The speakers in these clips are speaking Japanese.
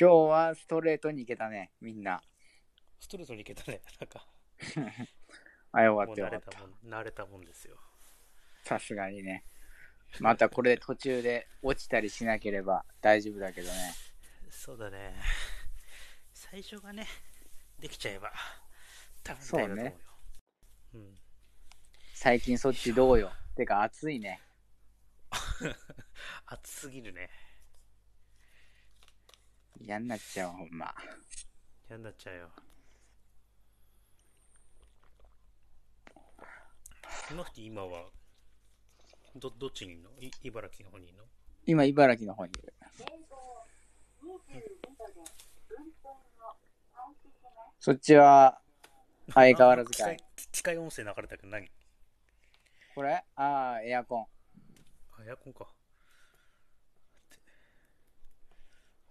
今日はストレートに行けたね、みんな。ストレートに行けたね。なんか、あ、よかったよかった。慣れたもん、ですよ。さすがにね。またこれ途中で落ちたりしなければ大丈夫だけどね。そうだね。最初がね、できちゃえば、多分だと思うよ。うん。最近そっちどうよ。てか暑いね。暑すぎるね。嫌になっちゃう、ほんま。嫌になっちゃうよ。マフティ今は、ど、どっちにいるの？い茨城の方にいるの？今、茨城の方にいる。そっちは相変わらずかいあ機械機械音声流れたけど何？これ？ああ、エアコン。あ、エアコンか。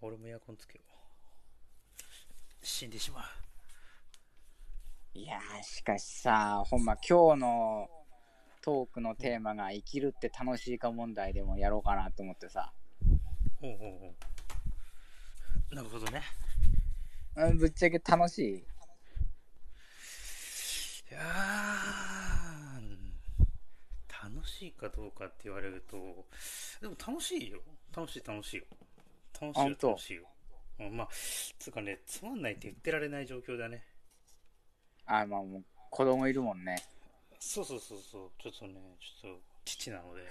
俺もエアコンつけよう。死んでしまう。いやー、しかしさ、ほんま今日のトークのテーマが生きるって楽しいか問題でもやろうかなと思ってさ。ほうほうほう。なるほどね。うんぶっちゃけ楽しいいやー、楽しいかどうかって言われると、でも楽しいよ。楽しい楽しいよ。楽しいよ楽しいよ。うん、まあ、つうかね、つまんないって言ってられない状況だね。あ、まあもう子供いるもんね。そうそうそうそう。ちょっとね、ちょっと父なので、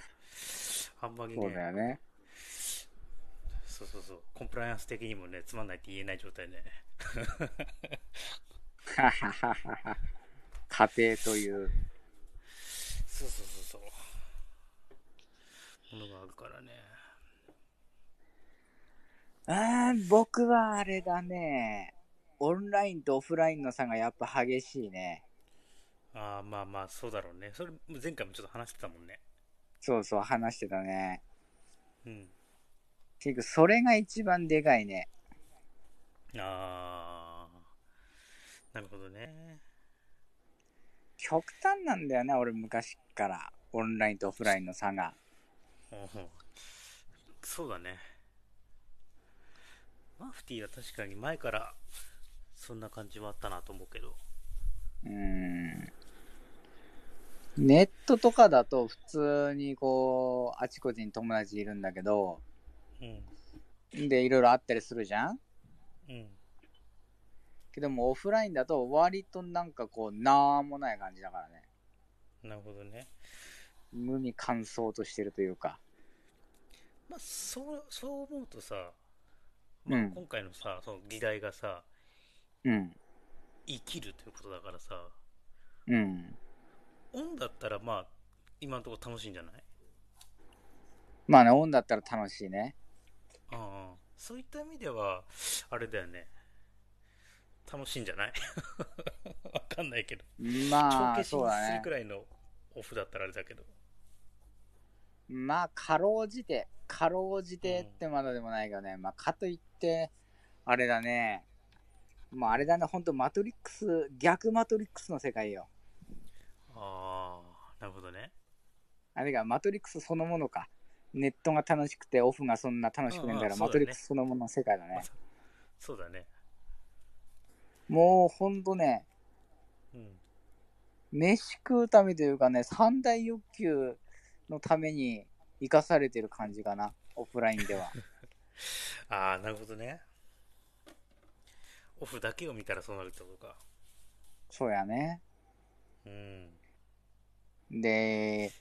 あんまりね、そうだよね。そうそうそう。コンプライアンス的にもね、つまんないって言えない状態ね。家庭という。そうそうそうそう。ものがあるからね。あー僕はあれだね。オンラインとオフラインの差がやっぱ激しいね。ああ、まあまあ、そうだろうね。それ、前回もちょっと話してたもんね。そうそう、話してたね。うん。結局、それが一番でかいね。ああ、なるほどね。極端なんだよね、俺昔から。オンラインとオフラインの差が。そうだね。マフティーは確かに前からそんな感じはあったなと思うけど。うーん。ネットとかだと普通にこう、あちこちに友達いるんだけど、うん。で、いろいろあったりするじゃん？うん。けどもオフラインだと割となんかこう、なんもない感じだからね。なるほどね。無味乾燥としてるというか。まあ、そう、そう思うとさ、まあ、うん今回のさ、その議題がさ、うん。生きるということだからさ、うん。オンだったらまあ、今のところ楽しいんじゃない？まあね、オンだったら楽しいね。ああ、そういった意味では、あれだよね。楽しいんじゃない？わかんないけど。まあ、帳消しにするく。らいのオフだったらあれだけど。まあ、かろうじて、かろうじてってまだでもないけどね。まあ、かといって、あれだね。もうあれだね、ほんとマトリックス、逆マトリックスの世界よ。ああ、なるほどね。あれがマトリックスそのものか。ネットが楽しくてオフがそんな楽しくないんだから、うんねマトリックスそのものの世界だね。そうだね。もうほんとね、うん。飯食うためというかね、三大欲求のために生かされてる感じかな、オフラインでは。ああ、なるほどね。オフだけを見たらそうなるってことか。そうやね。うん。で、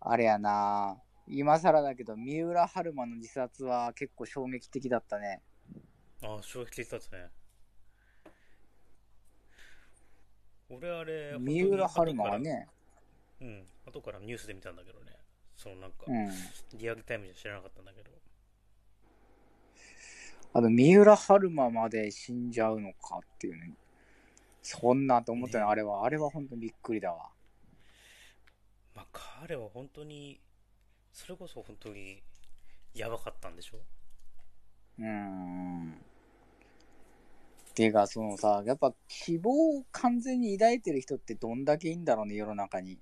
あれやな、今更だけど、三浦春馬の自殺は結構衝撃的だったね。ああ、衝撃的だったね。俺あれ、三浦春馬はね、うん。後からニュースで見たんだけどね。そのなんか、うん。リアルタイムじゃ知らなかったんだけど。あと、三浦春馬まで死んじゃうのかっていうね。そんなと思ったね、ねあれは。あれは本当にびっくりだわ。まあ、彼は本当に、それこそ本当に、やばかったんでしょ？うーん。ていうか、そのさ、やっぱ希望を完全に抱いてる人ってどんだけいいんだろうね、世の中に。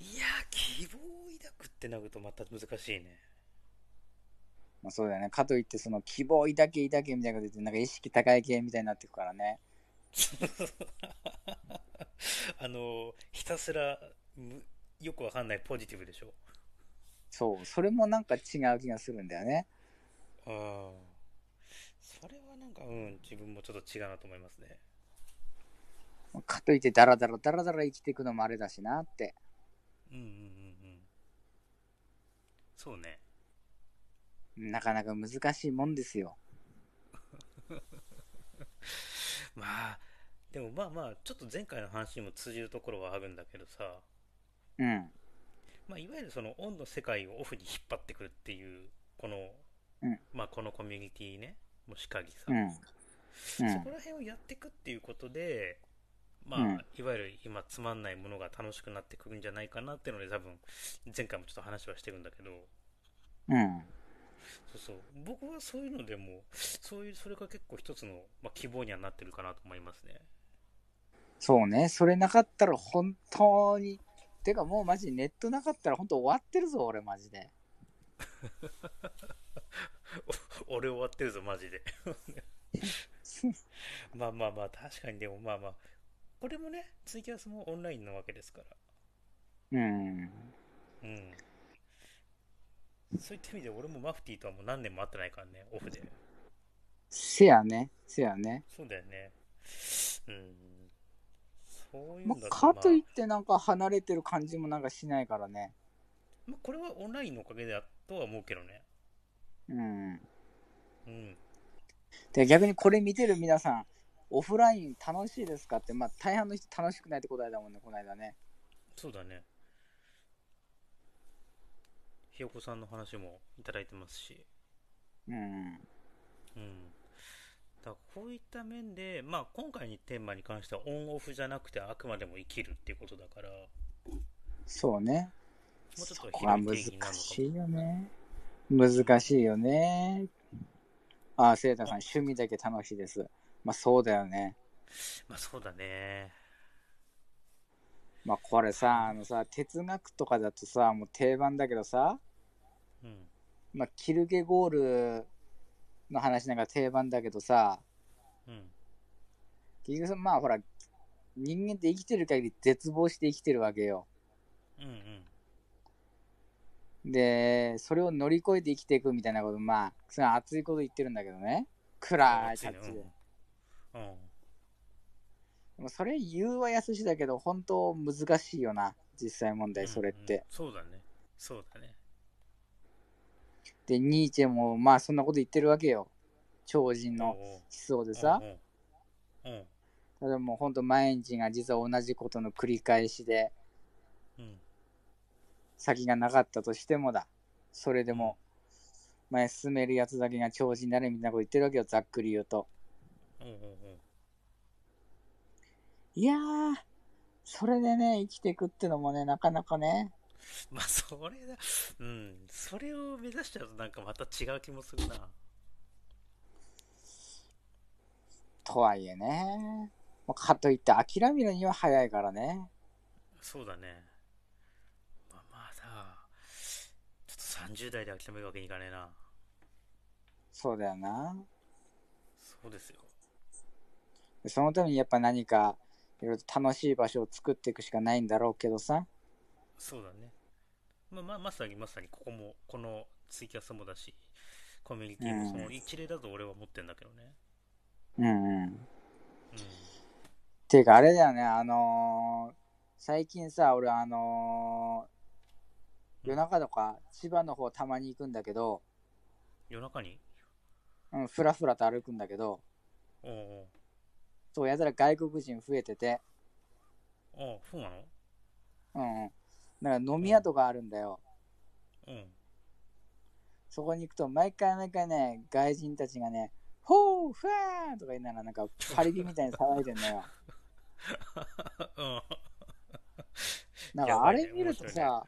いやー、希望を抱くってなるとまた難しいね。まあ、そうだよね。かといって、その希望抱け抱けみたいなこと言って、なんか意識高い系みたいになってくからね。あの、ひたすらむよくわかんないポジティブでしょ？そう、それもなんか違う気がするんだよね。ああ。それはなんか、うん、自分もちょっと違うなと思いますね。かといって、ダラダラダラダラ生きていくのもあれだしなって。うんうんうんうん。そうね。なかなか難しいもんですよ。まあ、でもまあまあ、ちょっと前回の話にも通じるところはあるんだけどさ、うん。まあ、いわゆるそのオンの世界をオフに引っ張ってくるっていう、この、うんまあこのコミュニティね、もしかりさ、うん。そこら辺をやっていくっていうことで、まあ、うんいわゆる今つまんないものが楽しくなってくるんじゃないかなっていうので多分、前回もちょっと話はしてるんだけど、うん。そうそう。僕はそういうのでも、そういう、それが結構一つの、まあ、希望にはなってるかなと思いますね。そうね。それなかったら本当に。てかもうマジネットなかったら本当終わってるぞ、俺マジで。お 俺終わってるぞ、マジで。まあまあまあ、確かにでもまあまあ、これもね、ツイキャスもオンラインなわけですから。うん。うん。そういった意味で俺もマフティーとはもう何年も会ってないからね、オフで。せやね。せやね。そうだよね。うん。そういうまあ、んだと、かといってなんか離れてる感じもなんかしないからね。まあ、これはオンラインのおかげだとは思うけどね。うん。うん。で逆にこれ見てる皆さん、オフライン楽しいですかって、まあ大半の人楽しくないって答えだもんね、この間ね。そうだね。ひよこさんの話もいただいてますし。うん。うん。だこういった面で、まあ今回のテーマに関してはオンオフじゃなくてあくまでも生きるっていうことだから、そうね。もうちょっと難広い定義になるのかも。しいよね。難しいよね。ああ、セイタさん、趣味だけ楽しいです。まあそうだよね。まあそうだね。まあこれさ、あのさ、哲学とかだとさ、もう定番だけどさ、うん。まあキルケゴールの話なんか定番だけどさ、うん。結局さまあほら、人間って生きてる限り絶望して生きてるわけよ。うんうん。で、それを乗り越えて生きていくみたいなこと、まあ、それは熱いこと言ってるんだけどね。暗いタッチで。でもそれ言うはやすしだけど、本当難しいよな。実際問題、それっうんうんて。そうだね。そうだね。で、ニーチェも、まあそんなこと言ってるわけよ。超人の思想でさ。うんうん。ただもう本当毎日が実は同じことの繰り返しで、うん。先がなかったとしてもだ。それでも、前進めるやつだけが超人になるみたいなこと言ってるわけよ、ざっくり言うと。うんうんうん。いやー、それでね、生きていくってのもね、なかなかね、まあ、それだ。うん。それを目指しちゃうとなんかまた違う気もするな。とはいえね、まあかといって諦めるには早いからね。そうだね。まあ、まだ、ちょっと30代で諦めるわけにいかねえな。そうだよな。そうですよ。でそのためにやっぱ何か、いろいろと楽しい場所を作っていくしかないんだろうけどさ。そうだね。まあ、まあ、まさにまさにここも、このツイキャスもだし、コミュニティもその一例だと俺は思ってんだけどね。うんうん。うん。ていうかあれだよね、あのー最近さ、俺あのー夜中とか千葉の方たまに行くんだけど、夜中に？うん、ふらふらと歩くんだけど、おうおうそう、やたら外国人増えてて、おうそうなの？うんうん。なんか飲み屋とかあるんだよ。うん。そこに行くと、毎回毎回ね、外人たちがね、ほー、ふわーとか言いながら、なんかパリピみたいに騒いでんのよ。なんかあれ見るとさ、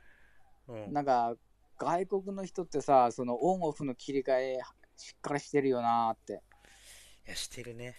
うん。うん。なんか外国の人ってさ、そのオンオフの切り替えしっかりしてるよなーって。いや、してるね。